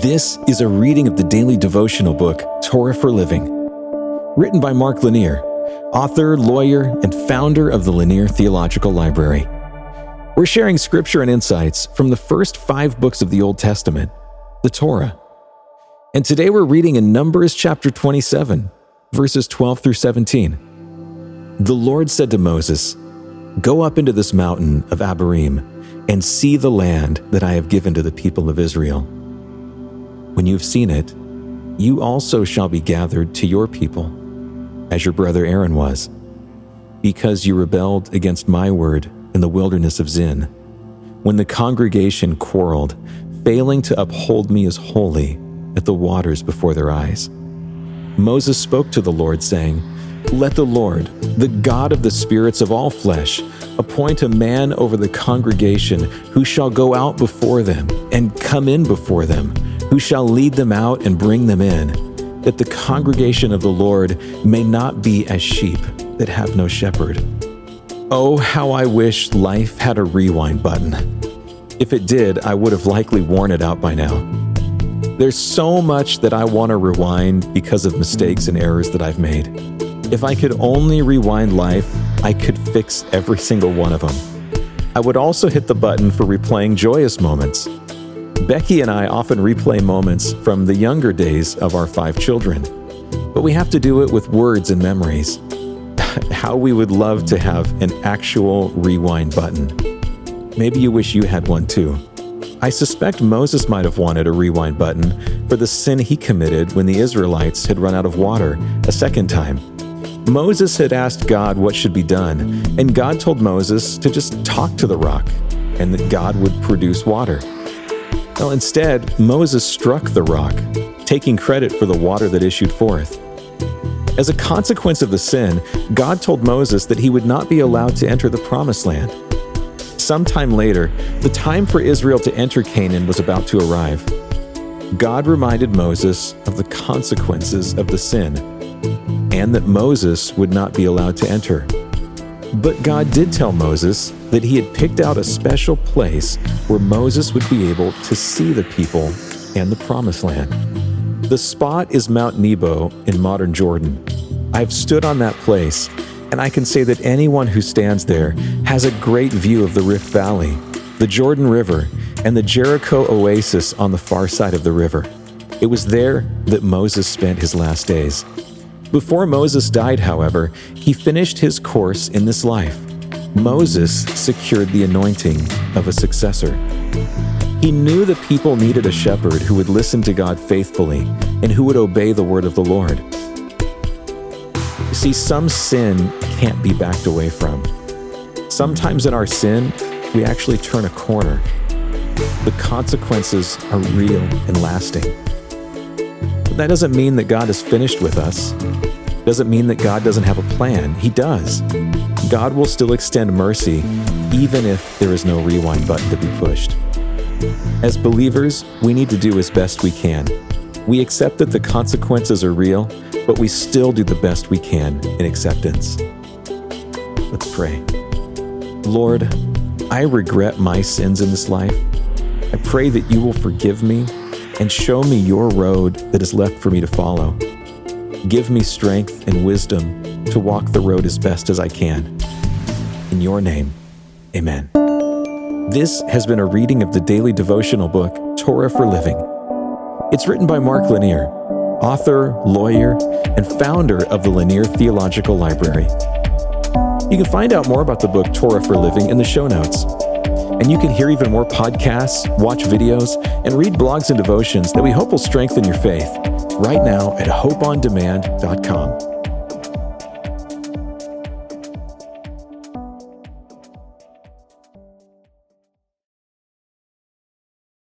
This is a reading of the daily devotional book, Torah for Living, written by Mark Lanier, author, lawyer, and founder of the Lanier Theological Library. We're sharing scripture and insights from the first five books of the Old Testament, the Torah. And today we're reading in Numbers chapter 27, verses 12 through 17. The Lord said to Moses, Go up into this mountain of Abarim and see the land that I have given to the people of Israel. When you've seen it, you also shall be gathered to your people, as your brother Aaron was, because you rebelled against my word in the wilderness of Zin, when the congregation quarreled, failing to uphold me as holy at the waters before their eyes. Moses spoke to the Lord, saying, Let the Lord, the God of the spirits of all flesh, appoint a man over the congregation who shall go out before them and come in before them, who shall lead them out and bring them in, that the congregation of the Lord may not be as sheep that have no shepherd. Oh, how I wish life had a rewind button. If it did, I would have likely worn it out by now. There's so much that I want to rewind because of mistakes and errors that I've made. If I could only rewind life, I could fix every single one of them. I would also hit the button for replaying joyous moments. Becky and I often replay moments from the younger days of our five children, but we have to do it with words and memories. How we would love to have an actual rewind button. Maybe you wish you had one too. I suspect Moses might have wanted a rewind button for the sin he committed when the Israelites had run out of water a second time. Moses had asked God what should be done, and God told Moses to just talk to the rock and that God would produce water. Well, instead, Moses struck the rock, taking credit for the water that issued forth. As a consequence of the sin, God told Moses that he would not be allowed to enter the Promised Land. Sometime later, the time for Israel to enter Canaan was about to arrive. God reminded Moses of the consequences of the sin and that Moses would not be allowed to enter. But God did tell Moses that he had picked out a special place where Moses would be able to see the people and the promised land. The spot is Mount Nebo in modern Jordan. I've stood on that place and I can say that anyone who stands there has a great view of the Rift Valley, the Jordan River, and the Jericho oasis on the far side of the river. It was there that Moses spent his last days. Before Moses died, however, he finished his course in this life. Moses secured the anointing of a successor. He knew the people needed a shepherd who would listen to God faithfully and who would obey the word of the Lord. You see, some sin can't be backed away from. Sometimes in our sin, we actually turn a corner. The consequences are real and lasting. That doesn't mean that God is finished with us. Doesn't mean that God doesn't have a plan. He does. God will still extend mercy even if there is no rewind button to be pushed. As believers, we need to do as best we can. We accept that the consequences are real, but we still do the best we can in acceptance. Let's pray. Lord, I regret my sins in this life. I pray that you will forgive me and show me your road that is left for me to follow. Give me strength and wisdom to walk the road as best as I can. In your name, amen. This has been a reading of the daily devotional book, Torah for Living. It's written by Mark Lanier, author, lawyer, and founder of the Lanier Theological Library. You can find out more about the book Torah for Living in the show notes. And you can hear even more podcasts, watch videos, and read blogs and devotions that we hope will strengthen your faith right now at hopeondemand.com.